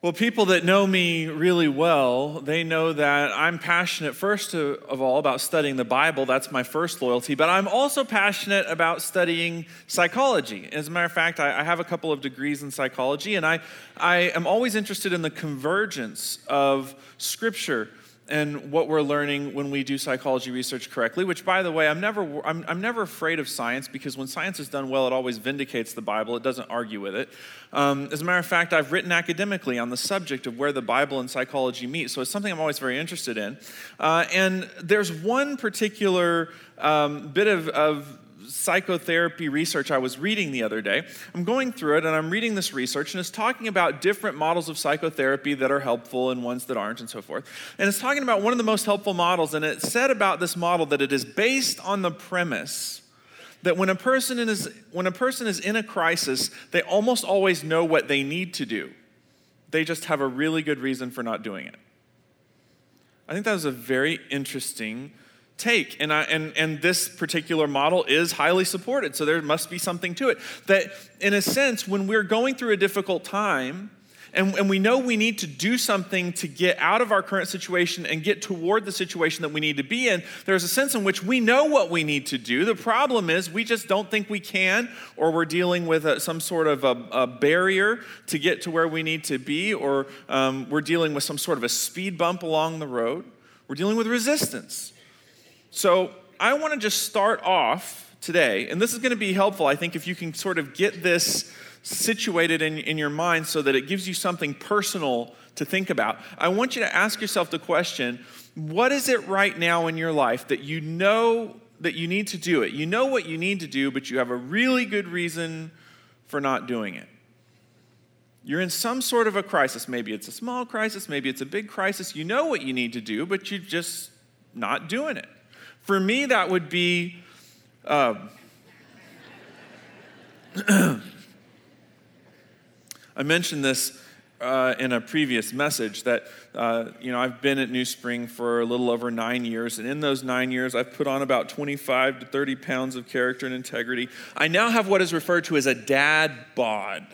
Well, people that know me really well, they know that I'm passionate, first of all, about studying the Bible. That's my first loyalty. But I'm also passionate about studying psychology. As a matter of fact, I have a couple of degrees in psychology, and I, I am always interested in the convergence of Scripture and what we're learning when we do psychology research correctly which by the way i'm never I'm, I'm never afraid of science because when science is done well it always vindicates the bible. It doesn't argue with it. Um, as a matter of fact i've written academically on the subject of where the bible and psychology meet so it's something i'm always very interested in. Uh, and there's one particular um, bit of, of psychotherapy research I was reading the other day. I'm going through it and I'm reading this research, and it's talking about different models of psychotherapy that are helpful and ones that aren't, and so forth. And it's talking about one of the most helpful models, and it said about this model that it is based on the premise that when a person is when a person is in a crisis, they almost always know what they need to do. They just have a really good reason for not doing it. I think that was a very interesting take. And, I, and, and this particular model is highly supported, so there must be something to it. That, in a sense, when we're going through a difficult time, and, and we know we need to do something to get out of our current situation and get toward the situation that we need to be in, there's a sense in which we know what we need to do. The problem is we just don't think we can, or we're dealing with a, some sort of a, a, barrier to get to where we need to be, or um, we're dealing with some sort of a speed bump along the road. We're dealing with resistance. So I want to just start off today, and this is going to be helpful, I think, if you can sort of get this situated in, in your mind so that it gives you something personal to think about. I want you to ask yourself the question what is it right now in your life that you know that you need to do it? You know what you need to do, but you have a really good reason for not doing it. You're in some sort of a crisis. Maybe it's a small crisis, maybe it's a big crisis. You know what you need to do, but you're just not doing it. For me, that would be. Uh, I mentioned this uh, in a previous message that uh, you know I've been at New Spring for a little over nine years, and in those nine years, I've put on about 25 to 30 pounds of character and integrity. I now have what is referred to as a dad bod.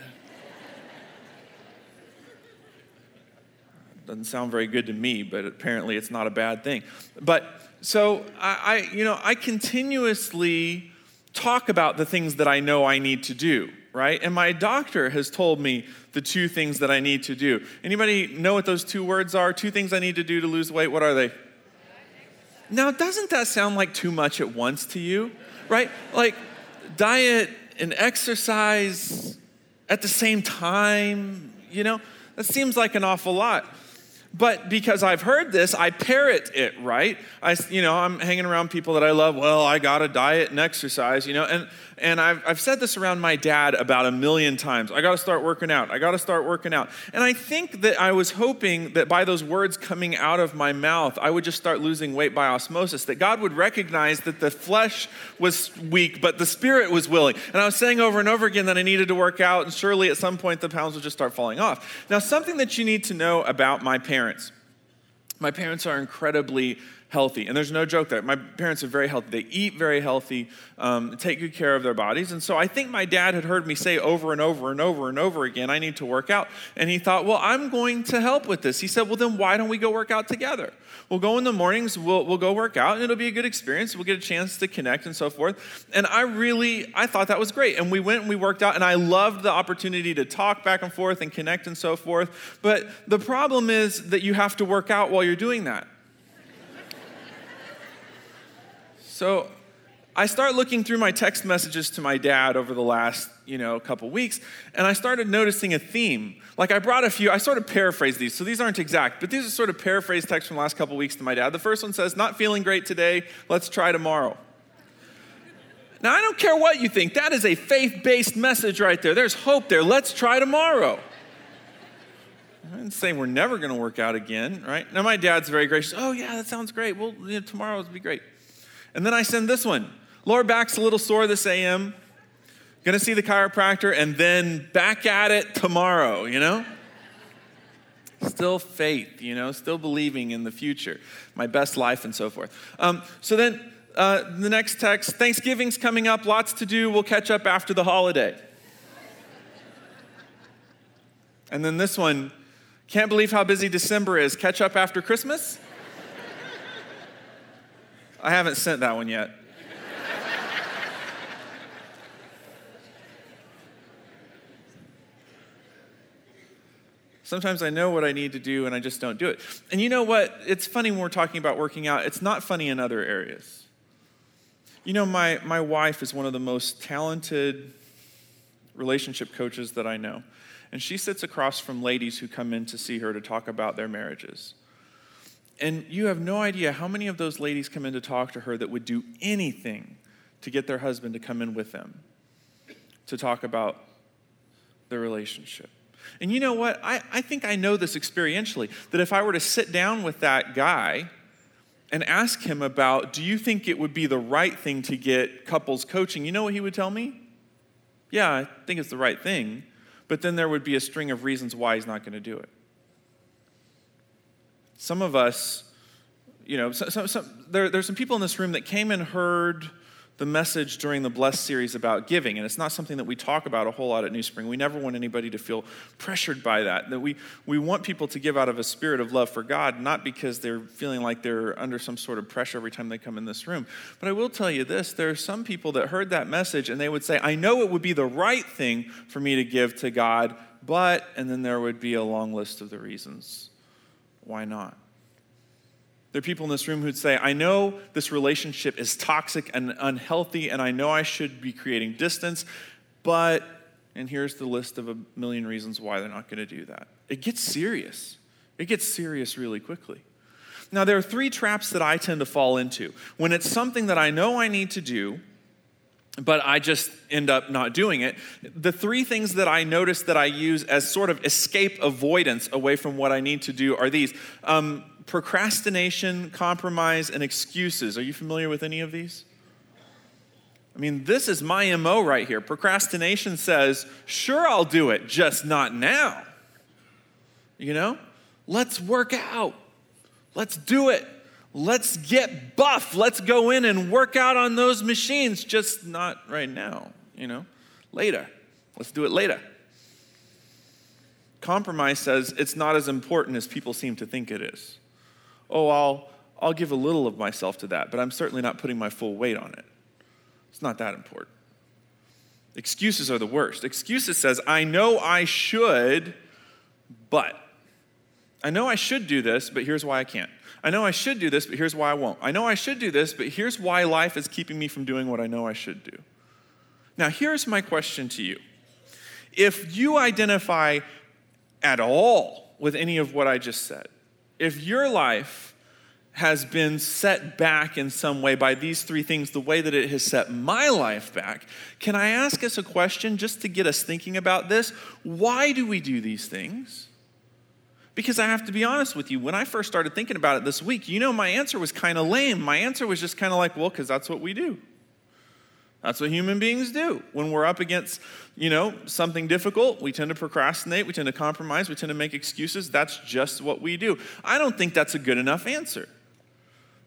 Doesn't sound very good to me, but apparently it's not a bad thing. But so I, I, you know, I continuously talk about the things that I know I need to do, right? And my doctor has told me the two things that I need to do. Anybody know what those two words are? Two things I need to do to lose weight. What are they? Now, doesn't that sound like too much at once to you? Right? Like diet and exercise at the same time, you know? That seems like an awful lot but because I've heard this, I parrot it, right? I, you know, I'm hanging around people that I love. Well, I got to diet and exercise, you know, and and I've, I've said this around my dad about a million times. I got to start working out. I got to start working out. And I think that I was hoping that by those words coming out of my mouth, I would just start losing weight by osmosis. That God would recognize that the flesh was weak, but the spirit was willing. And I was saying over and over again that I needed to work out, and surely at some point the pounds would just start falling off. Now, something that you need to know about my parents. My parents are incredibly healthy. And there's no joke there. My parents are very healthy. They eat very healthy, um, take good care of their bodies. And so I think my dad had heard me say over and over and over and over again, I need to work out. And he thought, well, I'm going to help with this. He said, well, then why don't we go work out together? We'll go in the mornings, we'll, we'll go work out, and it'll be a good experience. We'll get a chance to connect and so forth. And I really, I thought that was great. And we went and we worked out, and I loved the opportunity to talk back and forth and connect and so forth. But the problem is that you have to work out while you're doing that. So I start looking through my text messages to my dad over the last, you know, couple weeks, and I started noticing a theme. Like I brought a few, I sort of paraphrased these, so these aren't exact, but these are sort of paraphrased texts from the last couple weeks to my dad. The first one says, Not feeling great today, let's try tomorrow. Now, I don't care what you think, that is a faith based message right there. There's hope there. Let's try tomorrow. I didn't say we're never going to work out again, right? Now, my dad's very gracious. Oh, yeah, that sounds great. Well, you know, tomorrow will be great. And then I send this one. Lower back's a little sore this AM. Gonna see the chiropractor and then back at it tomorrow, you know? Still faith, you know, still believing in the future, my best life, and so forth. Um, so then uh, the next text Thanksgiving's coming up, lots to do. We'll catch up after the holiday. and then this one Can't believe how busy December is. Catch up after Christmas? I haven't sent that one yet. Sometimes I know what I need to do and I just don't do it. And you know what? It's funny when we're talking about working out, it's not funny in other areas. You know, my, my wife is one of the most talented relationship coaches that I know. And she sits across from ladies who come in to see her to talk about their marriages. And you have no idea how many of those ladies come in to talk to her that would do anything to get their husband to come in with them to talk about their relationship. And you know what? I, I think I know this experientially that if I were to sit down with that guy and ask him about, do you think it would be the right thing to get couples coaching, you know what he would tell me? Yeah, I think it's the right thing. But then there would be a string of reasons why he's not going to do it. Some of us, you know, some, some, there, there's some people in this room that came and heard the message during the Blessed series about giving, and it's not something that we talk about a whole lot at New Spring. We never want anybody to feel pressured by that. That we, we want people to give out of a spirit of love for God, not because they're feeling like they're under some sort of pressure every time they come in this room. But I will tell you this there are some people that heard that message and they would say, I know it would be the right thing for me to give to God, but, and then there would be a long list of the reasons. Why not? There are people in this room who'd say, I know this relationship is toxic and unhealthy, and I know I should be creating distance, but, and here's the list of a million reasons why they're not going to do that. It gets serious. It gets serious really quickly. Now, there are three traps that I tend to fall into. When it's something that I know I need to do, but I just end up not doing it. The three things that I notice that I use as sort of escape avoidance away from what I need to do are these um, procrastination, compromise, and excuses. Are you familiar with any of these? I mean, this is my MO right here. Procrastination says, sure, I'll do it, just not now. You know? Let's work out. Let's do it. Let's get buff. Let's go in and work out on those machines, just not right now, you know? Later. Let's do it later. Compromise says it's not as important as people seem to think it is oh, I'll, I'll give a little of myself to that, but I'm certainly not putting my full weight on it. It's not that important. Excuses are the worst. Excuses says, I know I should, but. I know I should do this, but here's why I can't. I know I should do this, but here's why I won't. I know I should do this, but here's why life is keeping me from doing what I know I should do. Now, here's my question to you. If you identify at all with any of what I just said, if your life has been set back in some way by these three things, the way that it has set my life back, can I ask us a question just to get us thinking about this? Why do we do these things? Because I have to be honest with you, when I first started thinking about it this week, you know, my answer was kind of lame. My answer was just kind of like, well, because that's what we do. That's what human beings do. When we're up against, you know, something difficult, we tend to procrastinate, we tend to compromise, we tend to make excuses. That's just what we do. I don't think that's a good enough answer.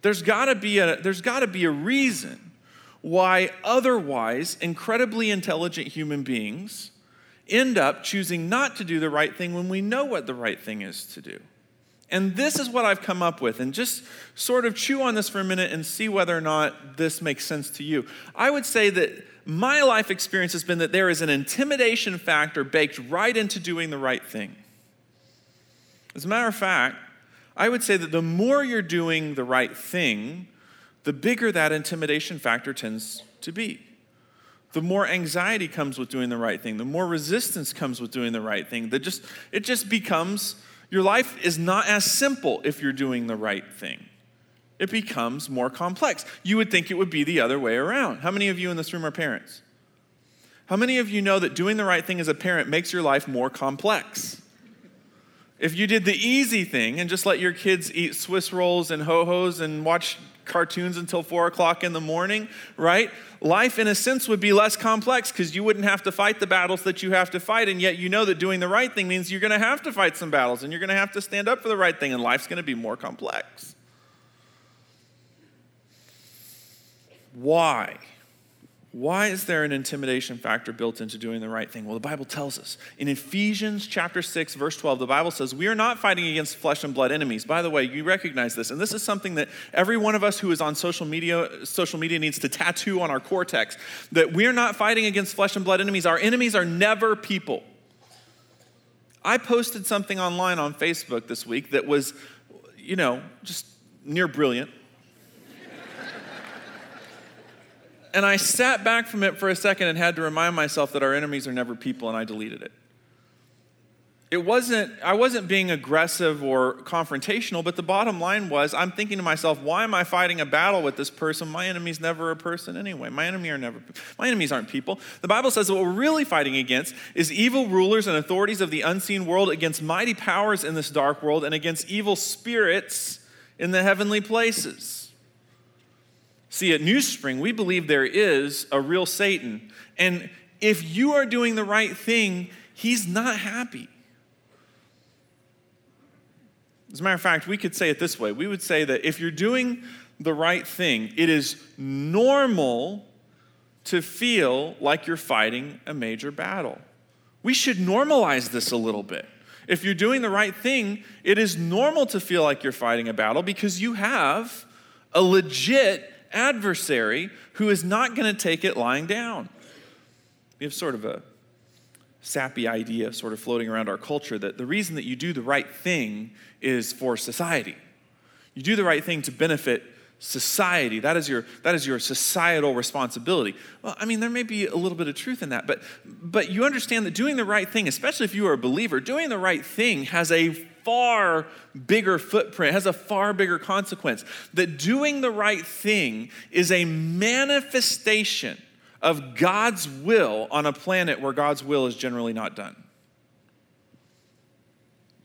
There's got to be a there's got to be a reason why otherwise incredibly intelligent human beings end up choosing not to do the right thing when we know what the right thing is to do. And this is what I've come up with. And just sort of chew on this for a minute and see whether or not this makes sense to you. I would say that my life experience has been that there is an intimidation factor baked right into doing the right thing. As a matter of fact, I would say that the more you're doing the right thing, the bigger that intimidation factor tends to be. The more anxiety comes with doing the right thing, the more resistance comes with doing the right thing. That just it just becomes your life is not as simple if you're doing the right thing. It becomes more complex. You would think it would be the other way around. How many of you in this room are parents? How many of you know that doing the right thing as a parent makes your life more complex? If you did the easy thing and just let your kids eat Swiss rolls and ho hos and watch cartoons until four o'clock in the morning, right? Life, in a sense, would be less complex because you wouldn't have to fight the battles that you have to fight. And yet, you know that doing the right thing means you're going to have to fight some battles and you're going to have to stand up for the right thing, and life's going to be more complex. Why? Why is there an intimidation factor built into doing the right thing? Well, the Bible tells us. In Ephesians chapter 6 verse 12, the Bible says, "We are not fighting against flesh and blood enemies." By the way, you recognize this, and this is something that every one of us who is on social media social media needs to tattoo on our cortex that we are not fighting against flesh and blood enemies. Our enemies are never people. I posted something online on Facebook this week that was you know, just near brilliant. And I sat back from it for a second and had to remind myself that our enemies are never people, and I deleted it. It wasn't, I wasn't being aggressive or confrontational, but the bottom line was I'm thinking to myself, why am I fighting a battle with this person? My enemy's never a person anyway. My enemy are never my enemies aren't people. The Bible says that what we're really fighting against is evil rulers and authorities of the unseen world, against mighty powers in this dark world, and against evil spirits in the heavenly places. See, at New Spring, we believe there is a real Satan. And if you are doing the right thing, he's not happy. As a matter of fact, we could say it this way we would say that if you're doing the right thing, it is normal to feel like you're fighting a major battle. We should normalize this a little bit. If you're doing the right thing, it is normal to feel like you're fighting a battle because you have a legit adversary who is not going to take it lying down. We have sort of a sappy idea sort of floating around our culture that the reason that you do the right thing is for society. You do the right thing to benefit society. That is your, that is your societal responsibility. Well, I mean, there may be a little bit of truth in that, but, but you understand that doing the right thing, especially if you are a believer, doing the right thing has a far bigger footprint, has a far bigger consequence. That doing the right thing is a manifestation of God's will on a planet where God's will is generally not done.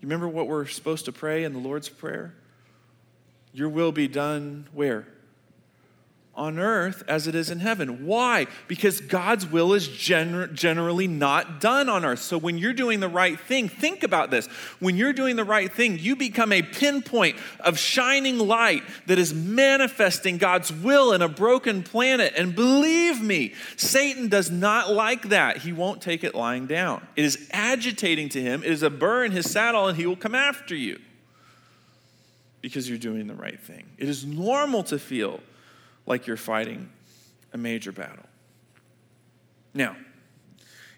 You remember what we're supposed to pray in the Lord's Prayer? Your will be done where? On earth as it is in heaven. Why? Because God's will is gener- generally not done on earth. So when you're doing the right thing, think about this. When you're doing the right thing, you become a pinpoint of shining light that is manifesting God's will in a broken planet. And believe me, Satan does not like that. He won't take it lying down. It is agitating to him, it is a burr in his saddle, and he will come after you because you're doing the right thing. It is normal to feel like you're fighting a major battle. Now,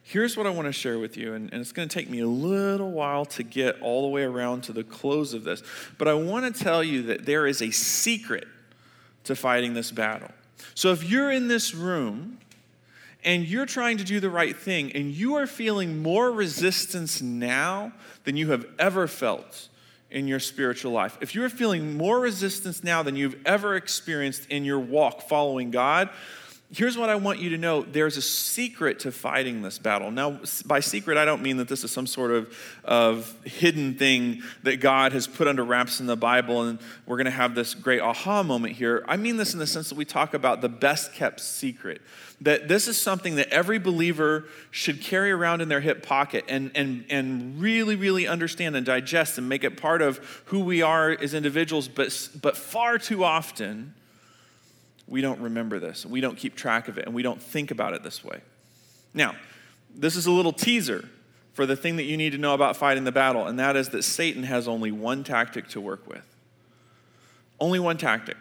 here's what I want to share with you, and, and, it's going to take me a little while to get all the way around to the close of this, but I want to tell you that there is a secret to fighting this battle. So if you're in this room and you're trying to do the right thing and you are feeling more resistance now than you have ever felt in your spiritual life, if you're feeling more resistance now than you've ever experienced in your walk following God, here's what I want you to know there's a secret to fighting this battle. Now, by secret, I don't mean that this is some sort of, of hidden thing that God has put under wraps in the Bible and we're going to have this great aha moment here. I mean this in the sense that we talk about the best kept secret that this is something that every believer should carry around in their hip pocket and, and, and really, really understand and digest and make it part of who we are as individuals. But, but far too often, we don't remember this, we don't keep track of it, and we don't think about it this way. Now, this is a little teaser for the thing that you need to know about fighting the battle, and that is that Satan has only one tactic to work with. Only one tactic.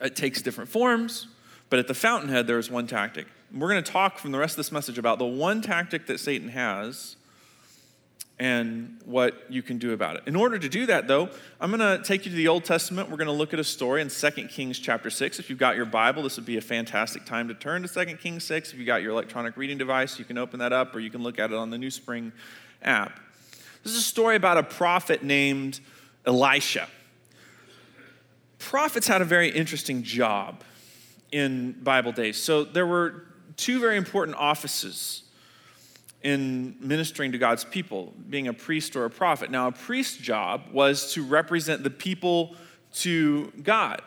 It takes different forms, but at the fountainhead, there is one tactic. We're going to talk from the rest of this message about the one tactic that Satan has and what you can do about it. In order to do that, though, I'm going to take you to the Old Testament. We're going to look at a story in 2 Kings chapter 6. If you've got your Bible, this would be a fantastic time to turn to 2 Kings 6. If you've got your electronic reading device, you can open that up or you can look at it on the New Spring app. This is a story about a prophet named Elisha. Prophets had a very interesting job in Bible days. So there were two very important offices in ministering to God's people, being a priest or a prophet. Now, a priest's job was to represent the people to God.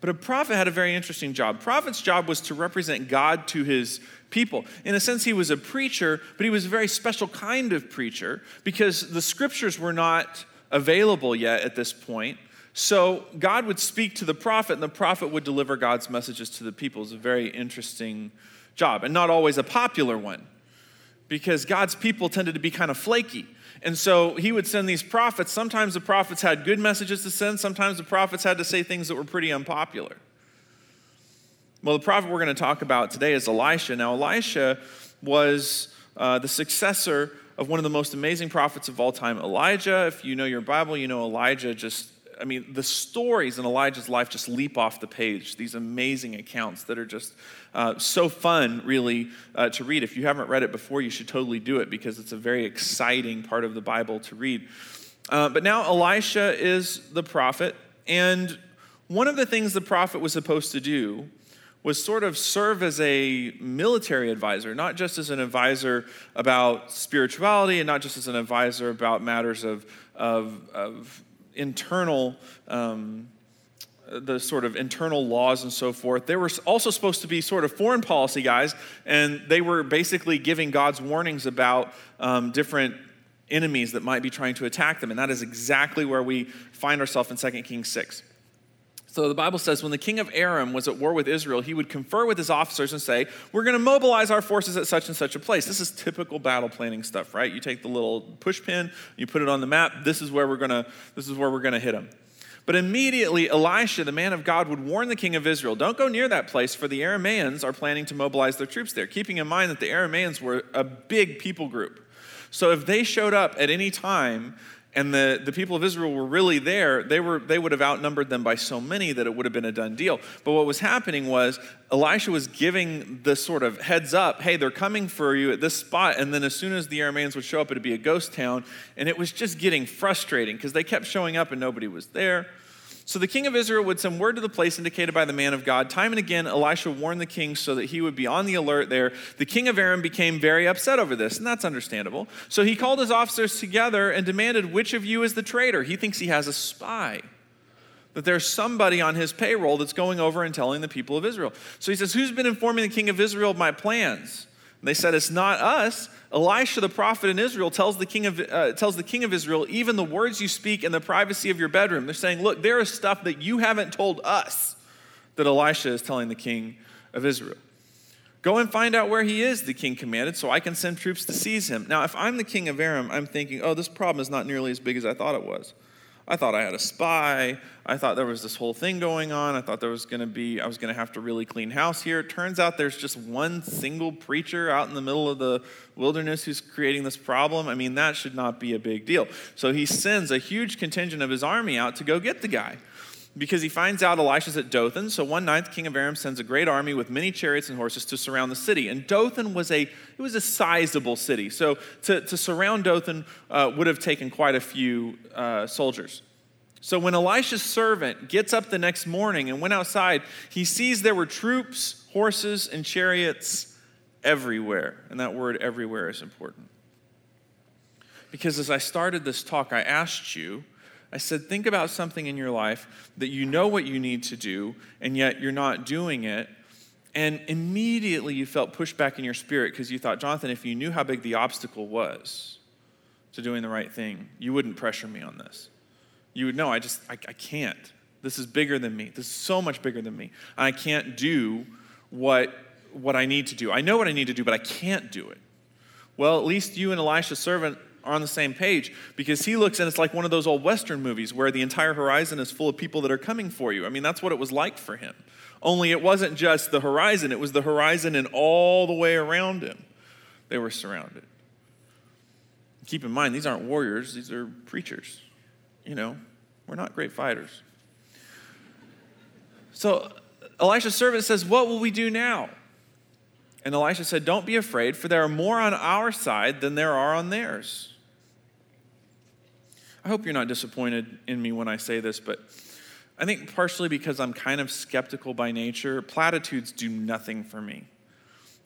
But a prophet had a very interesting job. Prophet's job was to represent God to his people. In a sense, he was a preacher, but he was a very special kind of preacher because the scriptures were not available yet at this point. So God would speak to the prophet, and the prophet would deliver God's messages to the people. It's a very interesting job, and not always a popular one, because God's people tended to be kind of flaky. And so he would send these prophets. Sometimes the prophets had good messages to send, sometimes the prophets had to say things that were pretty unpopular. Well, the prophet we're going to talk about today is Elisha. Now, Elisha was uh, the successor of one of the most amazing prophets of all time, Elijah. If you know your Bible, you know Elijah just I mean, the stories in Elijah's life just leap off the page. These amazing accounts that are just uh, so fun, really, uh, to read. If you haven't read it before, you should totally do it because it's a very exciting part of the Bible to read. Uh, but now Elisha is the prophet, and one of the things the prophet was supposed to do was sort of serve as a military advisor, not just as an advisor about spirituality and not just as an advisor about matters of, of, of internal um, the sort of internal laws and so forth. They were also supposed to be sort of foreign policy guys, and they were basically giving God's warnings about um, different enemies that might be trying to attack them. And that is exactly where we find ourselves in 2 Kings 6. So the Bible says when the king of Aram was at war with Israel, he would confer with his officers and say, We're going to mobilize our forces at such and such a place. This is typical battle planning stuff, right? You take the little push pin, you put it on the map, this is where we're going to this is where we're going to hit them. But immediately Elisha, the man of God, would warn the king of Israel, Don't go near that place, for the Arameans are planning to mobilize their troops there, keeping in mind that the Arameans were a big people group. So if they showed up at any time, and the, the people of Israel were really there, they, were, they would have outnumbered them by so many that it would have been a done deal. But what was happening was Elisha was giving this sort of heads up hey, they're coming for you at this spot. And then as soon as the Arameans would show up, it'd be a ghost town. And it was just getting frustrating because they kept showing up and nobody was there. So the king of Israel would send word to the place indicated by the man of God. Time and again, Elisha warned the king so that he would be on the alert there. The king of Aram became very upset over this, and that's understandable. So he called his officers together and demanded, Which of you is the traitor? He thinks he has a spy. That there's somebody on his payroll that's going over and telling the people of Israel. So he says, Who's been informing the king of Israel of my plans? And they said, It's not us. Elisha, the prophet in Israel, tells the, king of, uh, tells the king of Israel, Even the words you speak in the privacy of your bedroom. They're saying, Look, there is stuff that you haven't told us that Elisha is telling the king of Israel. Go and find out where he is, the king commanded, so I can send troops to seize him. Now, if I'm the king of Aram, I'm thinking, oh, this problem is not nearly as big as I thought it was. I thought I had a spy. I thought there was this whole thing going on. I thought there was going to be, I was going to have to really clean house here. It turns out there's just one single preacher out in the middle of the wilderness who's creating this problem. I mean, that should not be a big deal. So he sends a huge contingent of his army out to go get the guy because he finds out Elisha's at Dothan. So one night, the king of Aram sends a great army with many chariots and horses to surround the city. And Dothan was a it was a sizable city. So to, to surround Dothan uh, would have taken quite a few uh, soldiers. So when Elisha's servant gets up the next morning and went outside, he sees there were troops, horses, and chariots everywhere. And that word everywhere is important. Because as I started this talk, I asked you, I said, think about something in your life that you know what you need to do, and yet you're not doing it. And immediately you felt pushback in your spirit because you thought, Jonathan, if you knew how big the obstacle was to doing the right thing, you wouldn't pressure me on this. You would know, I just, I, I can't. This is bigger than me. This is so much bigger than me. I can't do what, what I need to do. I know what I need to do, but I can't do it. Well, at least you and Elisha's servant are on the same page because he looks and it's like one of those old Western movies where the entire horizon is full of people that are coming for you. I mean, that's what it was like for him. Only it wasn't just the horizon, it was the horizon and all the way around him. They were surrounded. Keep in mind, these aren't warriors, these are preachers. You know, we're not great fighters. So Elisha's servant says, What will we do now? And Elisha said, Don't be afraid, for there are more on our side than there are on theirs. I hope you're not disappointed in me when I say this, but I think partially because I'm kind of skeptical by nature, platitudes do nothing for me.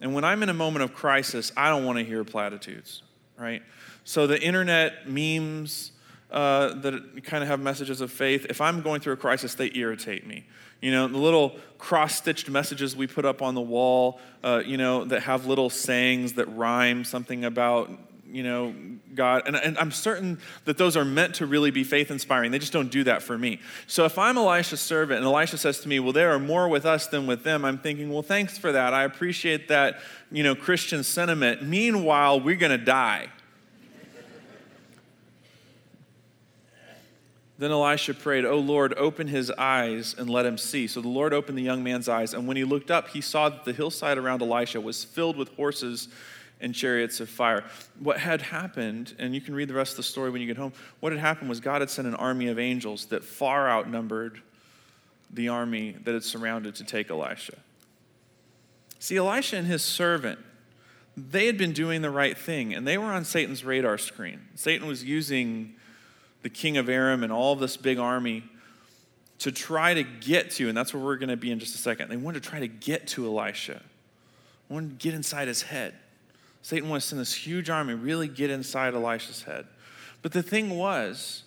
And when I'm in a moment of crisis, I don't want to hear platitudes, right? So the internet memes uh, that kind of have messages of faith, if I'm going through a crisis, they irritate me. You know, the little cross stitched messages we put up on the wall, uh, you know, that have little sayings that rhyme, something about you know, God. And, and I'm certain that those are meant to really be faith inspiring. They just don't do that for me. So if I'm Elisha's servant and Elisha says to me, well, there are more with us than with them, I'm thinking, well, thanks for that. I appreciate that, you know, Christian sentiment. Meanwhile, we're going to die. Then Elisha prayed, Oh Lord, open his eyes and let him see. So the Lord opened the young man's eyes, and when he looked up, he saw that the hillside around Elisha was filled with horses and chariots of fire. What had happened, and you can read the rest of the story when you get home, what had happened was God had sent an army of angels that far outnumbered the army that had surrounded to take Elisha. See, Elisha and his servant, they had been doing the right thing, and they were on Satan's radar screen. Satan was using the king of Aram and all this big army to try to get to, and that's where we're going to be in just a second. They wanted to try to get to Elisha, wanted to get inside his head. Satan wants to send this huge army, really get inside Elisha's head. But the thing was,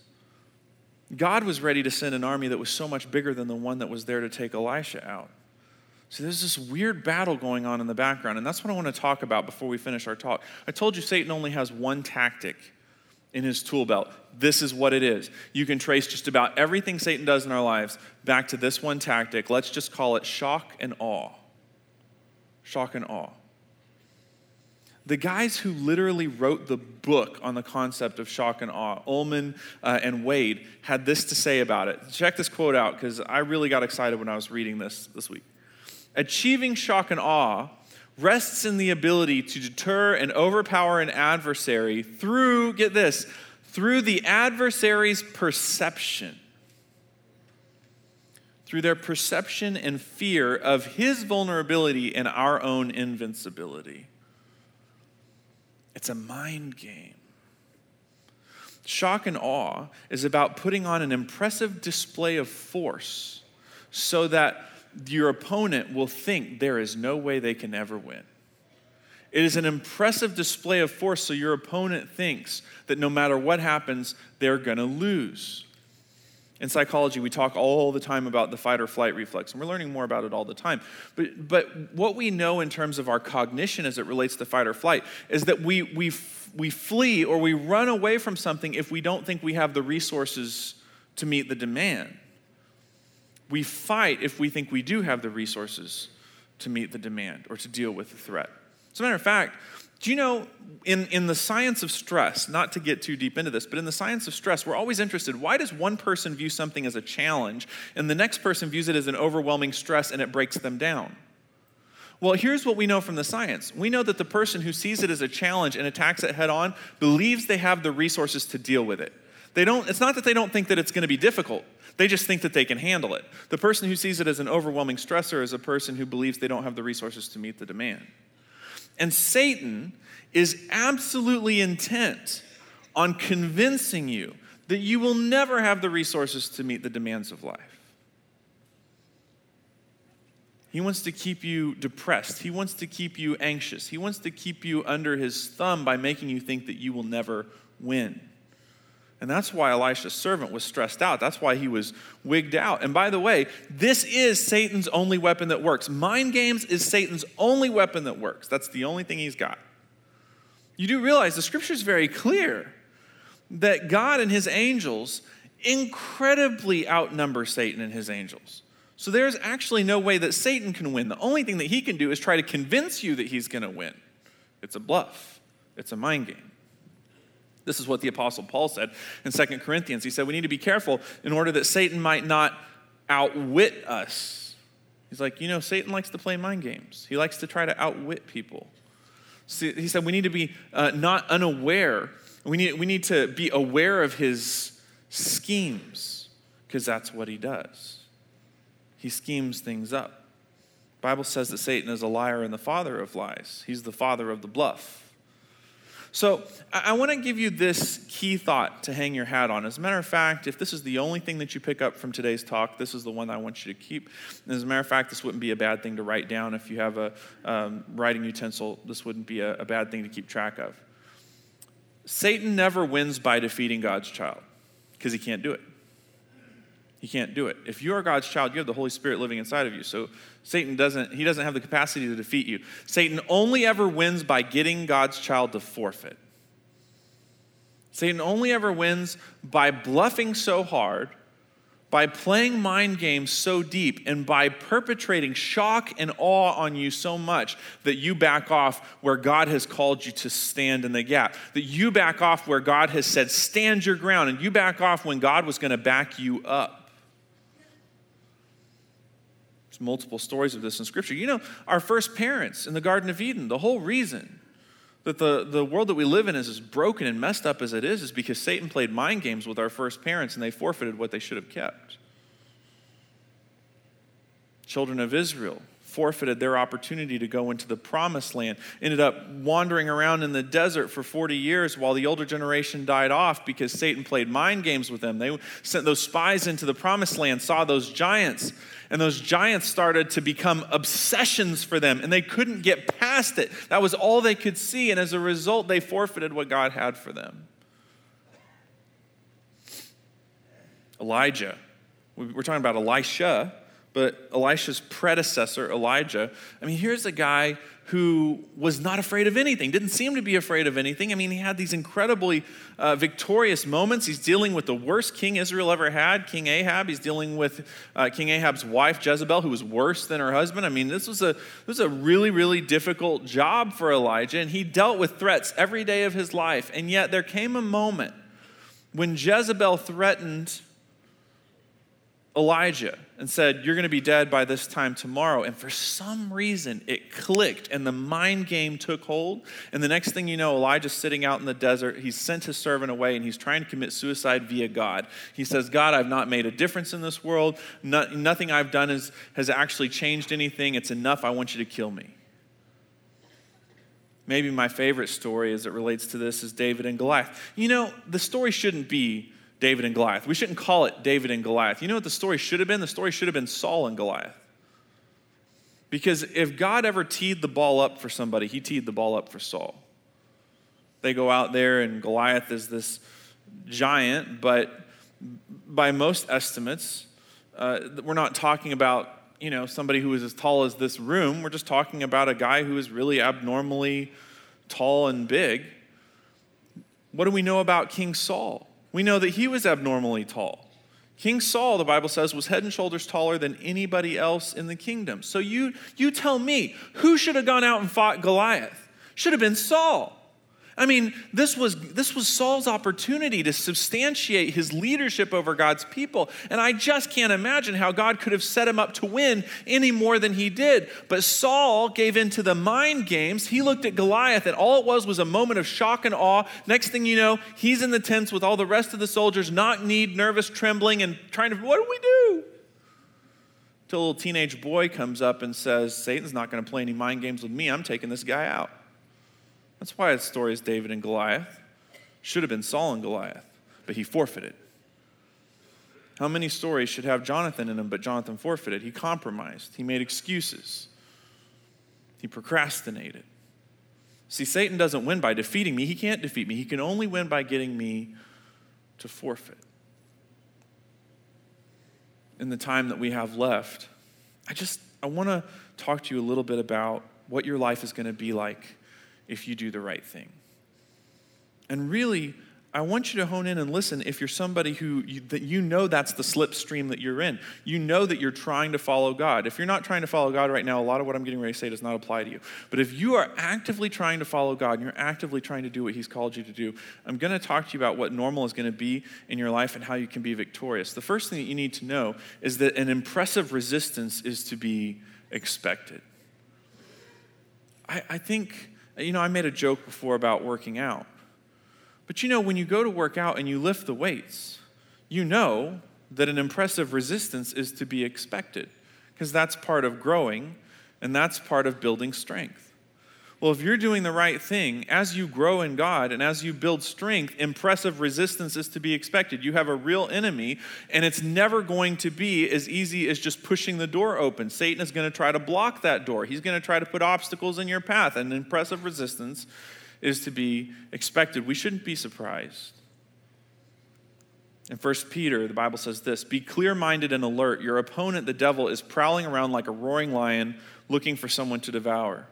God was ready to send an army that was so much bigger than the one that was there to take Elisha out. So there's this weird battle going on in the background, and that's what I want to talk about before we finish our talk. I told you Satan only has one tactic in his tool belt. This is what it is. You can trace just about everything Satan does in our lives back to this one tactic. Let's just call it shock and awe. Shock and awe the guys who literally wrote the book on the concept of shock and awe, Ullman uh, and Wade, had this to say about it. Check this quote out because I really got excited when I was reading this this week. Achieving shock and awe rests in the ability to deter and overpower an adversary through, get this, through the adversary's perception. Through their perception and fear of his vulnerability and our own invincibility. It's a mind game. Shock and awe is about putting on an impressive display of force so that your opponent will think there is no way they can ever win. It is an impressive display of force so your opponent thinks that no matter what happens, they're going to lose. In psychology, we talk all the time about the fight or flight reflex, and we're learning more about it all the time. But, but what we know in terms of our cognition as it relates to fight or flight is that we, we, we flee or we run away from something if we don't think we have the resources to meet the demand. We fight if we think we do have the resources to meet the demand or to deal with the threat. As a matter of fact, do you know, in, in the science of stress, not to get too deep into this, but in the science of stress, we're always interested why does one person view something as a challenge and the next person views it as an overwhelming stress and it breaks them down? Well, here's what we know from the science. We know that the person who sees it as a challenge and attacks it head on believes they have the resources to deal with it. They don't, it's not that they don't think that it's going to be difficult. They just think that they can handle it. The person who sees it as an overwhelming stressor is a person who believes they don't have the resources to meet the demand. And Satan is absolutely intent on convincing you that you will never have the resources to meet the demands of life. He wants to keep you depressed. He wants to keep you anxious. He wants to keep you under his thumb by making you think that you will never win. And that's why Elisha's servant was stressed out. That's why he was wigged out. And by the way, this is Satan's only weapon that works. Mind games is Satan's only weapon that works. That's the only thing he's got. You do realize the scripture is very clear that God and his angels incredibly outnumber Satan and his angels. So there's actually no way that Satan can win. The only thing that he can do is try to convince you that he's going to win. It's a bluff, it's a mind game. This is what the Apostle Paul said in 2 Corinthians. He said, We need to be careful in order that Satan might not outwit us. He's like, You know, Satan likes to play mind games, he likes to try to outwit people. So he said, We need to be uh, not unaware. We need, we need to be aware of his schemes because that's what he does. He schemes things up. The Bible says that Satan is a liar and the father of lies. He's the father of the bluff. So I, want to give you this key thought to hang your hat on. As a matter of fact, if this is the only thing that you pick up from today's talk, this is the one I want you to keep. as a matter of fact, this wouldn't be a bad thing to write down. If you have a um, writing utensil, this wouldn't be a, a bad thing to keep track of. Satan never wins by defeating God's child because he can't do it. He can't do it. If you are God's child, you have the Holy Spirit living inside of you. So Satan doesn't, he doesn't have the capacity to defeat you. Satan only ever wins by getting God's child to forfeit. Satan only ever wins by bluffing so hard, by playing mind games so deep, and by perpetrating shock and awe on you so much that you back off where God has called you to stand in the gap. That you back off where God has said, stand your ground, and you back off when God was going to back you up. There's multiple stories of this in Scripture. You know, our first parents in the Garden of Eden, the whole reason that the, the world that we live in is as broken and messed up as it is, is because Satan played mind games with our first parents and they forfeited what they should have kept. Children of Israel forfeited their opportunity to go into the promised land, ended up wandering around in the desert for 40 years while the older generation died off because Satan played mind games with them. They sent those spies into the promised land, saw those giants, and those giants started to become obsessions for them, and they couldn't get past it. That was all they could see, and as a result, they forfeited what God had for them. Elijah, we're talking about Elisha but Elisha's predecessor, Elijah, I mean, here's a guy who was not afraid of anything, didn't seem to be afraid of anything. I mean, he had these incredibly uh, victorious moments. He's dealing with the worst king Israel ever had, King Ahab. He's dealing with uh, King Ahab's wife, Jezebel, who was worse than her husband. I mean, this was, a, this was a really, really difficult job for Elijah, and he dealt with threats every day of his life. And yet, there came a moment when Jezebel threatened Elijah and said, You're going to be dead by this time tomorrow. And for some reason, it clicked and the mind game took hold. And the next thing you know, Elijah's sitting out in the desert. He's sent his servant away and he's trying to commit suicide via God. He says, God, I've not made a difference in this world. No, nothing I've done is, has actually changed anything. It's enough. I want you to kill me. Maybe my favorite story as it relates to this is David and Goliath. You know, the story shouldn't be David and Goliath. We shouldn't call it David and Goliath. You know what the story should have been? The story should have been Saul and Goliath. Because if God ever teed the ball up for somebody, he teed the ball up for Saul. They go out there, and Goliath is this giant, but by most estimates, uh, we're not talking about you know somebody who is as tall as this room. We're just talking about a guy who is really abnormally tall and big. What do we know about King Saul? We know that he was abnormally tall. King Saul, the Bible says, was head and shoulders taller than anybody else in the kingdom. So you, you tell me, who should have gone out and fought Goliath? Should have been Saul. I mean, this was, this was Saul's opportunity to substantiate his leadership over God's people. And I just can't imagine how God could have set him up to win any more than he did. But Saul gave in to the mind games. He looked at Goliath, and all it was was a moment of shock and awe. Next thing you know, he's in the tents with all the rest of the soldiers, knock kneed, nervous, trembling, and trying to, what do we do? Till a little teenage boy comes up and says, Satan's not going to play any mind games with me. I'm taking this guy out. That's why the story is David and Goliath. Should have been Saul and Goliath, but he forfeited. How many stories should have Jonathan in them, but Jonathan forfeited? He compromised, he made excuses, he procrastinated. See, Satan doesn't win by defeating me. He can't defeat me. He can only win by getting me to forfeit. In the time that we have left, I just I want to talk to you a little bit about what your life is going to be like if you do the right thing. And really, I want you to hone in and listen if you're somebody who you, that you know that's the slipstream that you're in. You know that you're trying to follow God. If you're not trying to follow God right now, a lot of what I'm getting ready to say does not apply to you. But if you are actively trying to follow God and you're actively trying to do what He's called you to do, I'm going to talk to you about what normal is going to be in your life and how you can be victorious. The first thing that you need to know is that an impressive resistance is to be expected. I, I think you know, I made a joke before about working out. But you know, when you go to work out and you lift the weights, you know that an impressive resistance is to be expected because that's part of growing and that's part of building strength. Well, if you're doing the right thing, as you grow in God and as you build strength, impressive resistance is to be expected. You have a real enemy, and it's never going to be as easy as just pushing the door open. Satan is going to try to block that door, he's going to try to put obstacles in your path, and impressive resistance is to be expected. We shouldn't be surprised. In 1 Peter, the Bible says this Be clear minded and alert. Your opponent, the devil, is prowling around like a roaring lion looking for someone to devour.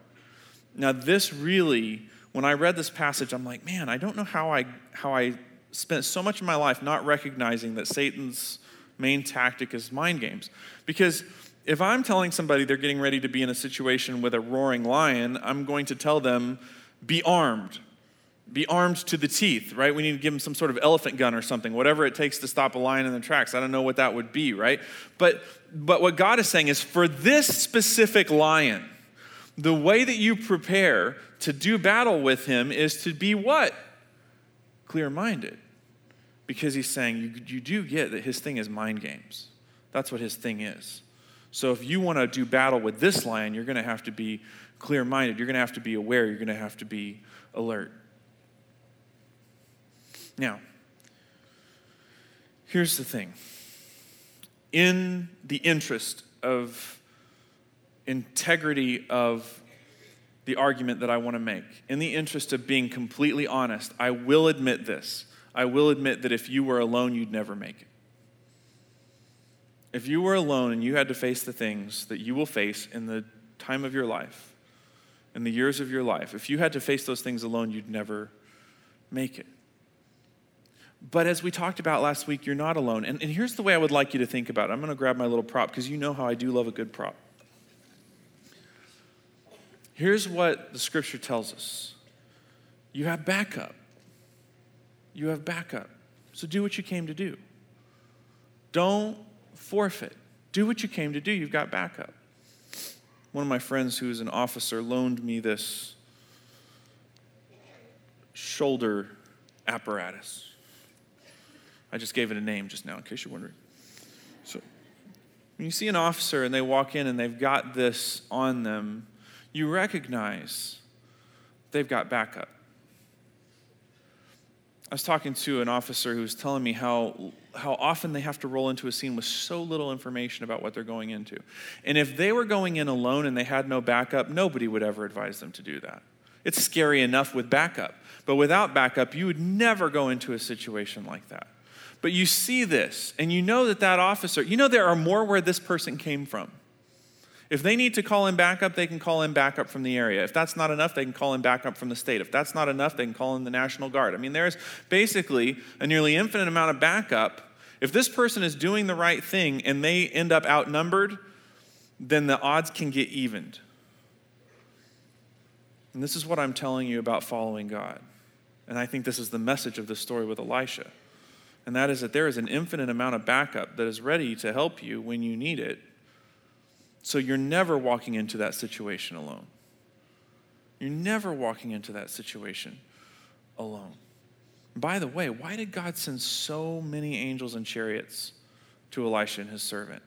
Now, this really, when I read this passage, I'm like, man, I don't know how I, how I spent so much of my life not recognizing that Satan's main tactic is mind games. Because if I'm telling somebody they're getting ready to be in a situation with a roaring lion, I'm going to tell them, be armed. Be armed to the teeth, right? We need to give them some sort of elephant gun or something, whatever it takes to stop a lion in the tracks. I don't know what that would be, right? But, but what God is saying is for this specific lion, the way that you prepare to do battle with him is to be what? Clear minded. Because he's saying you, you do get that his thing is mind games. That's what his thing is. So if you want to do battle with this lion, you're going to have to be clear minded. You're going to have to be aware. You're going to have to be alert. Now, here's the thing in the interest of integrity of the argument that I want to make. In the interest of being completely honest, I will admit this. I will admit that if you were alone, you'd never make it. If you were alone and you had to face the things that you will face in the time of your life, in the years of your life, if you had to face those things alone, you'd never make it. But as we talked about last week, you're not alone. And, and here's the way I would like you to think about it. I'm going to grab my little prop because you know how I do love a good prop. Here's what the scripture tells us you have backup. You have backup. So do what you came to do. Don't forfeit. Do what you came to do. You've got backup. One of my friends who is an officer loaned me this shoulder apparatus. I just gave it a name just now, in case you're wondering. So, when you see an officer and they walk in and they've got this on them, you recognize they've got backup. I was talking to an officer who was telling me how, how often they have to roll into a scene with so little information about what they're going into. And if they were going in alone and they had no backup, nobody would ever advise them to do that. It's scary enough with backup, but without backup, you would never go into a situation like that. But you see this, and you know that that officer, you know there are more where this person came from. If they need to call in backup, they can call in backup from the area. If that's not enough, they can call in backup from the state. If that's not enough, they can call in the National Guard. I mean, there's basically a nearly infinite amount of backup. If this person is doing the right thing and they end up outnumbered, then the odds can get evened. And this is what I'm telling you about following God. And I think this is the message of the story with Elisha. And that is that there is an infinite amount of backup that is ready to help you when you need it so you're never walking into that situation alone. You're never walking into that situation alone. By the way, why did God send so many angels and chariots to Elisha and his servant?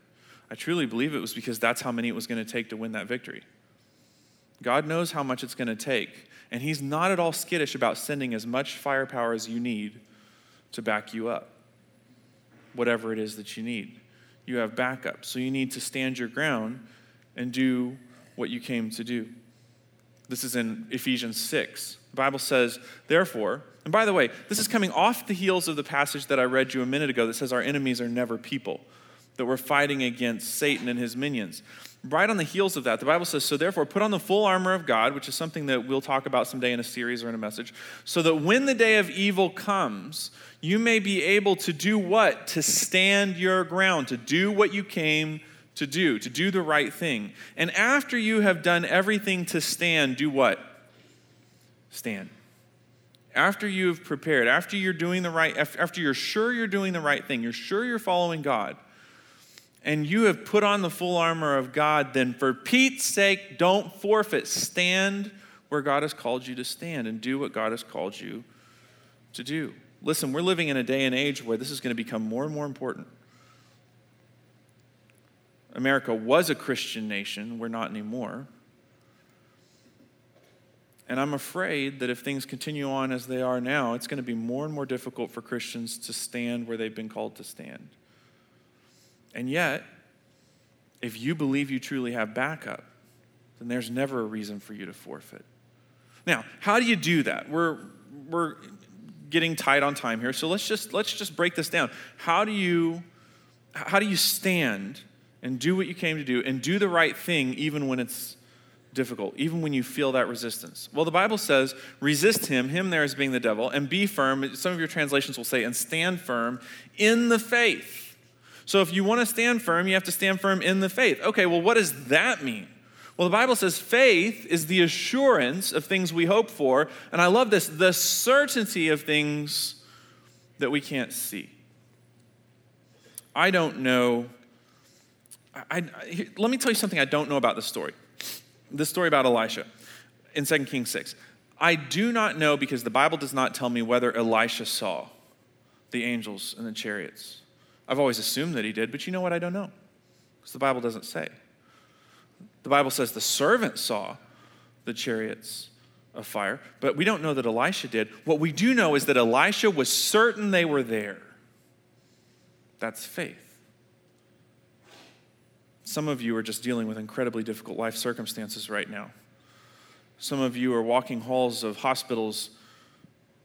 I truly believe it was because that's how many it was going to take to win that victory. God knows how much it's going to take, and He's not at all skittish about sending as much firepower as you need to back you up, whatever it is that you need you have backup. So you need to stand your ground and do what you came to do. This is in Ephesians 6. The Bible says, therefore, and by the way, this is coming off the heels of the passage that I read you a minute ago that says our enemies are never people, that we're fighting against Satan and his minions right on the heels of that, the Bible says, So therefore, put on the full armor of God, which is something that we'll talk about someday in a series or in a message, so that when the day of evil comes, you may be able to do what? To stand your ground, to do what you came to do, to do the right thing. And after you have done everything to stand, do what? Stand. After you've prepared, after you're doing the right, after you're sure you're doing the right thing, you're sure you're following God, and you have put on the full armor of God, then for Pete's sake, don't forfeit. Stand where God has called you to stand and do what God has called you to do. Listen, we're living in a day and age where this is going to become more and more important. America was a Christian nation, we're not anymore. And I'm afraid that if things continue on as they are now, it's going to be more and more difficult for Christians to stand where they've been called to stand. And yet, if you believe you truly have backup, then there's never a reason for you to forfeit. Now, how do you do that? We're, we're getting tight on time here, so let's just, let's just break this down. How do, you, how do you stand and do what you came to do and do the right thing even when it's difficult, even when you feel that resistance? Well, the Bible says, resist him, him there as being the devil, and be firm. Some of your translations will say, and stand firm in the faith. So if you want to stand firm, you have to stand firm in the faith. Okay, well, what does that mean? Well, the Bible says faith is the assurance of things we hope for. And I love this the certainty of things that we can't see. I don't know. I, I, let me tell you something I don't know about this story. This story about Elisha in 2 Kings 6. I do not know because the Bible does not tell me whether Elisha saw the angels and the chariots. I've always assumed that he did, but you know what? I don't know because the Bible doesn't say. The Bible says the servant saw the chariots of fire, but we don't know that Elisha did. What we do know is that Elisha was certain they were there. That's faith. Some of you are just dealing with incredibly difficult life circumstances right now. Some of you are walking halls of hospitals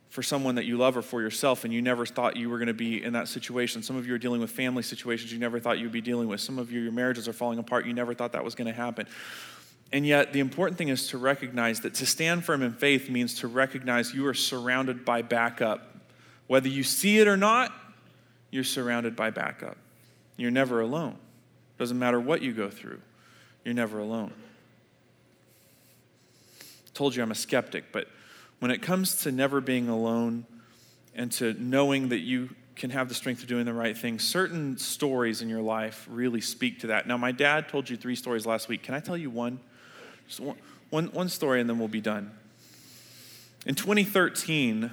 for someone that you love or for yourself, and you never thought you were going to be in that situation. Some of you are dealing with family situations you never thought you'd be dealing with. Some of you, your marriages are falling apart. You never thought that was going to happen. And yet, the important thing is to recognize that to stand firm in faith means to recognize you are surrounded by backup. Whether you see it or not, you're surrounded by backup. You're never alone. Doesn't matter what you go through, you're never alone. I told you I'm a skeptic, but when it comes to never being alone and to knowing that you can have the strength of doing the right thing, certain stories in your life really speak to that. Now, my dad told you three stories last week. Can I tell you one? Just one, one, one story and then we'll be done. In 2013,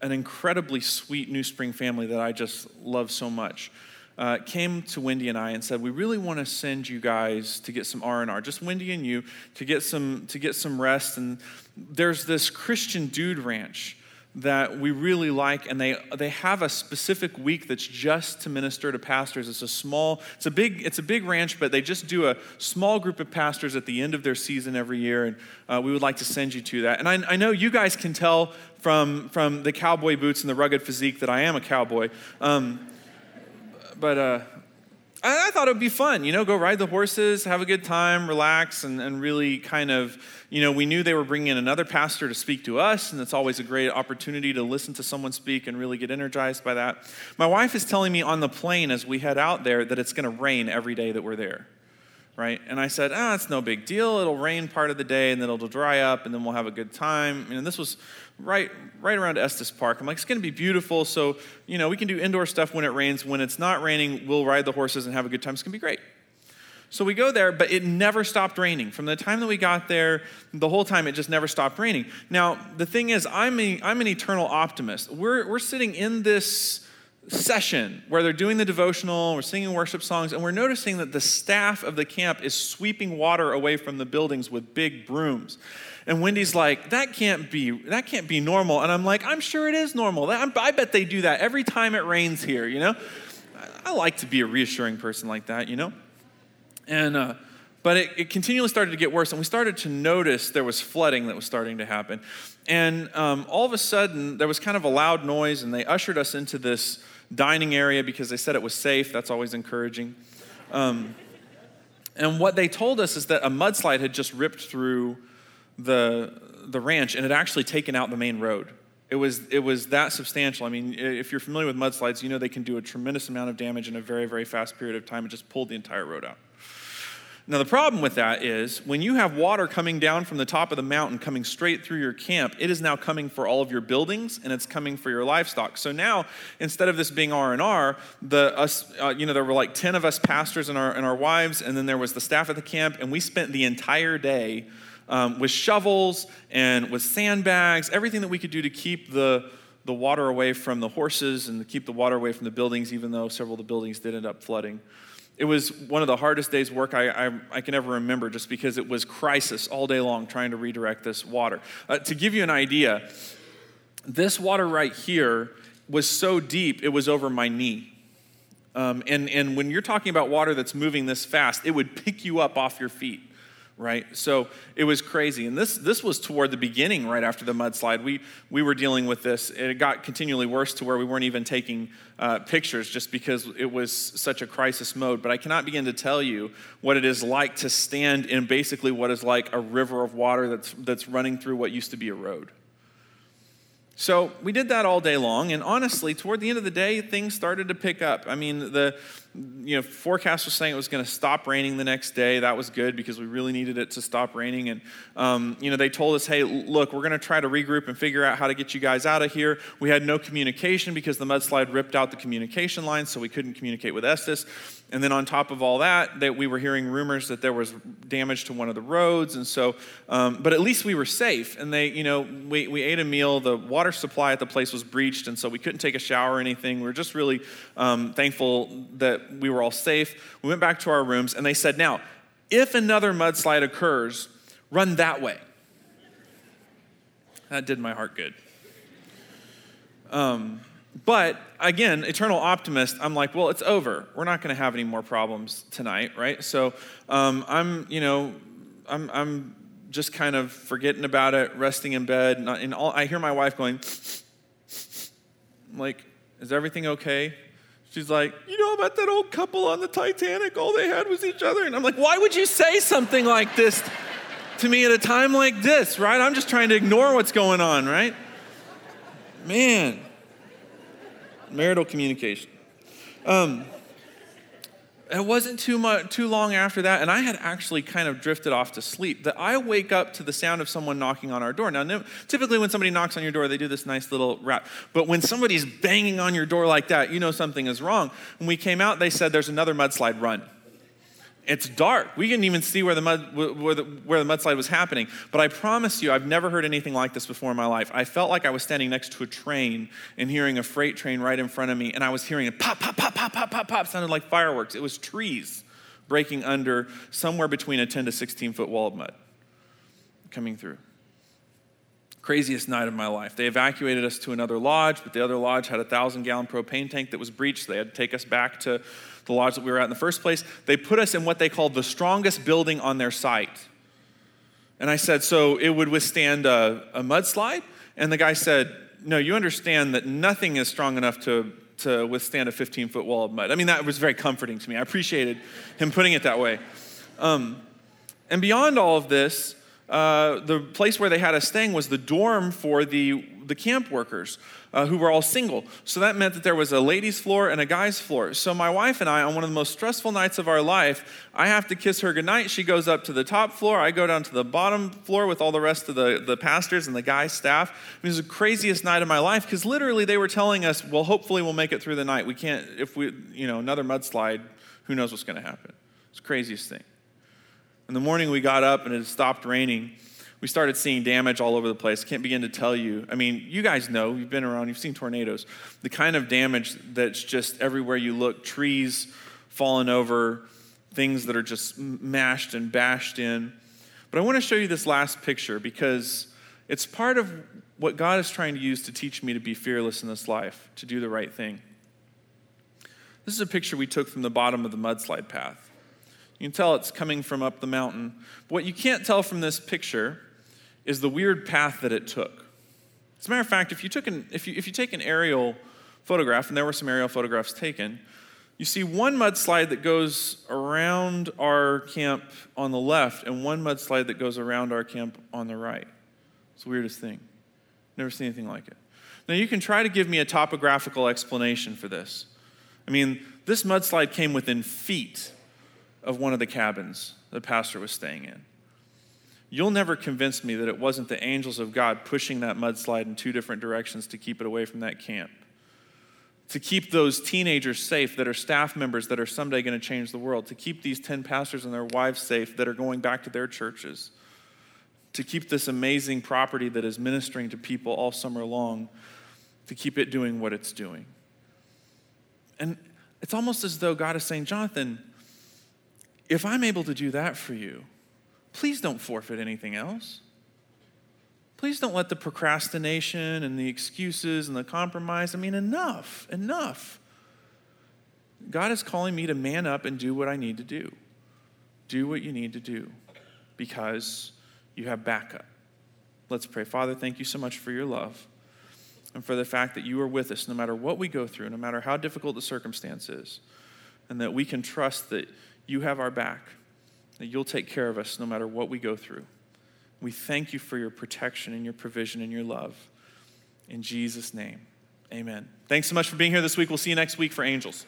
an incredibly sweet New Spring family that I just love so much uh, came to Wendy and I and said, "We really want to send you guys to get some R and R, just Wendy and you, to get some to get some rest." And there's this Christian Dude Ranch that we really like and they they have a specific week that's just to minister to pastors. It's a small it's a big it's a big ranch but they just do a small group of pastors at the end of their season every year and uh, we would like to send you to that. And I, I know you guys can tell from from the cowboy boots and the rugged physique that i am a cowboy. Um, but uh, I, I, thought it would be fun, you know, go ride the horses, have a good time, relax, and, and really kind of, you know, we knew they were bringing in another pastor to speak to us, and it's always a great opportunity to listen to someone speak and really get energized by that. My wife is telling me on the plane as we head out there that it's going to rain every day that we're there right? And I said, ah, it's no big deal. It'll rain part of the day and then it'll dry up and then we'll have a good time. And this was right, right around Estes Park. I'm like, it's going to be beautiful. So, you know, we can do indoor stuff when it rains. When it's not raining, we'll ride the horses and have a good time. It's going to be great. So we go there, but it never stopped raining. From the time that we got there, the whole time it just never stopped raining. Now, the thing is, I'm, a, I'm an eternal optimist. We're, we're sitting in this session where they're doing the devotional, we're singing worship songs, and we're noticing that the staff of the camp is sweeping water away from the buildings with big brooms. And Wendy's like, that can't be, that can't be normal. And I'm like, I'm sure it is normal. I bet they do that every time it rains here, you know? I like to be a reassuring person like that, you know? And, uh, but it, it, continually started to get worse, and we started to notice there was flooding that was starting to happen. And um, all of a sudden, there was kind of a loud noise, and they ushered us into this dining area because they said it was safe. That's always encouraging. Um, and what they told us is that a mudslide had just ripped through the, the ranch and had actually taken out the main road. It was, it was that substantial. I mean, if you're familiar with mudslides, you know they can do a tremendous amount of damage in a very, very fast period of time. It just pulled the entire road out. Now, the problem with that is when you have water coming down from the top of the mountain coming straight through your camp, it is now coming for all of your buildings and it's coming for your livestock. So now, instead of this being R&R, the us, uh, you know, there were like 10 of us pastors and our, and our wives, and then there was the staff at the camp, and we spent the entire day um, with shovels and with sandbags, everything that we could do to keep the, the water away from the horses and to keep the water away from the buildings, even though several of the buildings did end up flooding. It was one of the hardest days' work I, I, I, can ever remember just because it was crisis all day long trying to redirect this water. Uh, to give you an idea, this water right here was so deep it was over my knee. Um, and, and when you're talking about water that's moving this fast, it would pick you up off your feet right? So it was crazy. And this, this was toward the beginning, right after the mudslide. We, we were dealing with this. It got continually worse to where we weren't even taking uh, pictures just because it was such a crisis mode. But I cannot begin to tell you what it is like to stand in basically what is like a river of water that's, that's running through what used to be a road. So we did that all day long, and honestly, toward the end of the day, things started to pick up. I mean, the you know forecast was saying it was going to stop raining the next day. That was good because we really needed it to stop raining. And um, you know, they told us, "Hey, look, we're going to try to regroup and figure out how to get you guys out of here." We had no communication because the mudslide ripped out the communication lines, so we couldn't communicate with Estes. And then on top of all that, that we were hearing rumors that there was damage to one of the roads, and so, um, but at least we were safe. And they, you know, we, we ate a meal. The water supply at the place was breached, and so we couldn't take a shower or anything. We were just really um, thankful that we were all safe. We went back to our rooms, and they said, "Now, if another mudslide occurs, run that way." That did my heart good. Um, but again, eternal optimist, I'm like, well, it's over. We're not going to have any more problems tonight, right? So um, I'm, you know, I'm, I'm just kind of forgetting about it, resting in bed. And, all, I hear my wife going, like, is everything okay? She's like, you know about that old couple on the Titanic? All they had was each other. And I'm like, why would you say something like this to me at a time like this, right? I'm just trying to ignore what's going on, right? Man marital communication. Um, it wasn't too much too long after that and i had actually kind of drifted off to sleep that i wake up to the sound of someone knocking on our door. Now typically when somebody knocks on your door they do this nice little rap but when somebody's banging on your door like that you know something is wrong. When we came out they said there's another mudslide run it's dark. We didn't even see where the, mud, where, the, where the mudslide was happening. But I promise you, I've never heard anything like this before in my life. I felt like I was standing next to a train and hearing a freight train right in front of me, and I was hearing it pop, pop, pop, pop, pop, pop, pop, sounded like fireworks. It was trees breaking under somewhere between a 10 to 16 foot wall of mud coming through. Craziest night of my life. They evacuated us to another lodge, but the other lodge had a thousand gallon propane tank that was breached. They had to take us back to the lodge that we were at in the first place, they put us in what they called the strongest building on their site. And I said, So it would withstand a, a mudslide? And the guy said, No, you understand that nothing is strong enough to, to withstand a 15 foot wall of mud. I mean, that was very comforting to me. I appreciated him putting it that way. Um, and beyond all of this, uh, the place where they had us staying was the dorm for the, the camp workers uh, who were all single. So that meant that there was a ladies' floor and a guys' floor. So my wife and I, on one of the most stressful nights of our life, I have to kiss her goodnight. She goes up to the top floor. I go down to the bottom floor with all the rest of the, the pastors and the guys' staff. It was the craziest night of my life because literally they were telling us, well, hopefully we'll make it through the night. We can't, if we, you know, another mudslide, who knows what's going to happen. It's the craziest thing. In the morning, we got up and it stopped raining we started seeing damage all over the place. Can't begin to tell you. I mean, you guys know, you've been around, you've seen tornadoes. The kind of damage that's just everywhere you look trees falling over, things that are just mashed and bashed in. But I want to show you this last picture because it's part of what God is trying to use to teach me to be fearless in this life, to do the right thing. This is a picture we took from the bottom of the mudslide path. You can tell it's coming from up the mountain. But what you can't tell from this picture is the weird path that it took. As a matter of fact, if you, took an, if you, if you take an aerial photograph, and there were some aerial photographs taken, you see one mudslide that goes around our camp on the left and one mudslide that goes around our camp on the right. It's the weirdest thing. Never seen anything like it. Now, you can try to give me a topographical explanation for this. I mean, this mudslide came within feet of one of the cabins the pastor was staying in. You'll never convince me that it wasn't the angels of God pushing that mudslide in two different directions to keep it away from that camp. To keep those teenagers safe that are staff members that are someday going to change the world. To keep these 10 pastors and their wives safe that are going back to their churches. To keep this amazing property that is ministering to people all summer long, to keep it doing what it's doing. And it's almost as though God is saying, Jonathan, if I'm able to do that for you, please don't forfeit anything else. Please don't let the procrastination and the excuses and the compromise, I mean, enough, enough. God is calling me to man up and do what I need to do. Do what you need to do. because you have backup. Let's pray. Father, thank you so much for your love and for the fact that you are with us no matter what we go through, no matter how difficult the circumstance is, and that we can trust that you have our back, that you'll take care of us no matter what we go through. We thank you for your protection and your provision and your love. In Jesus' name, amen. Thanks so much for being here this week. We'll see you next week for Angels.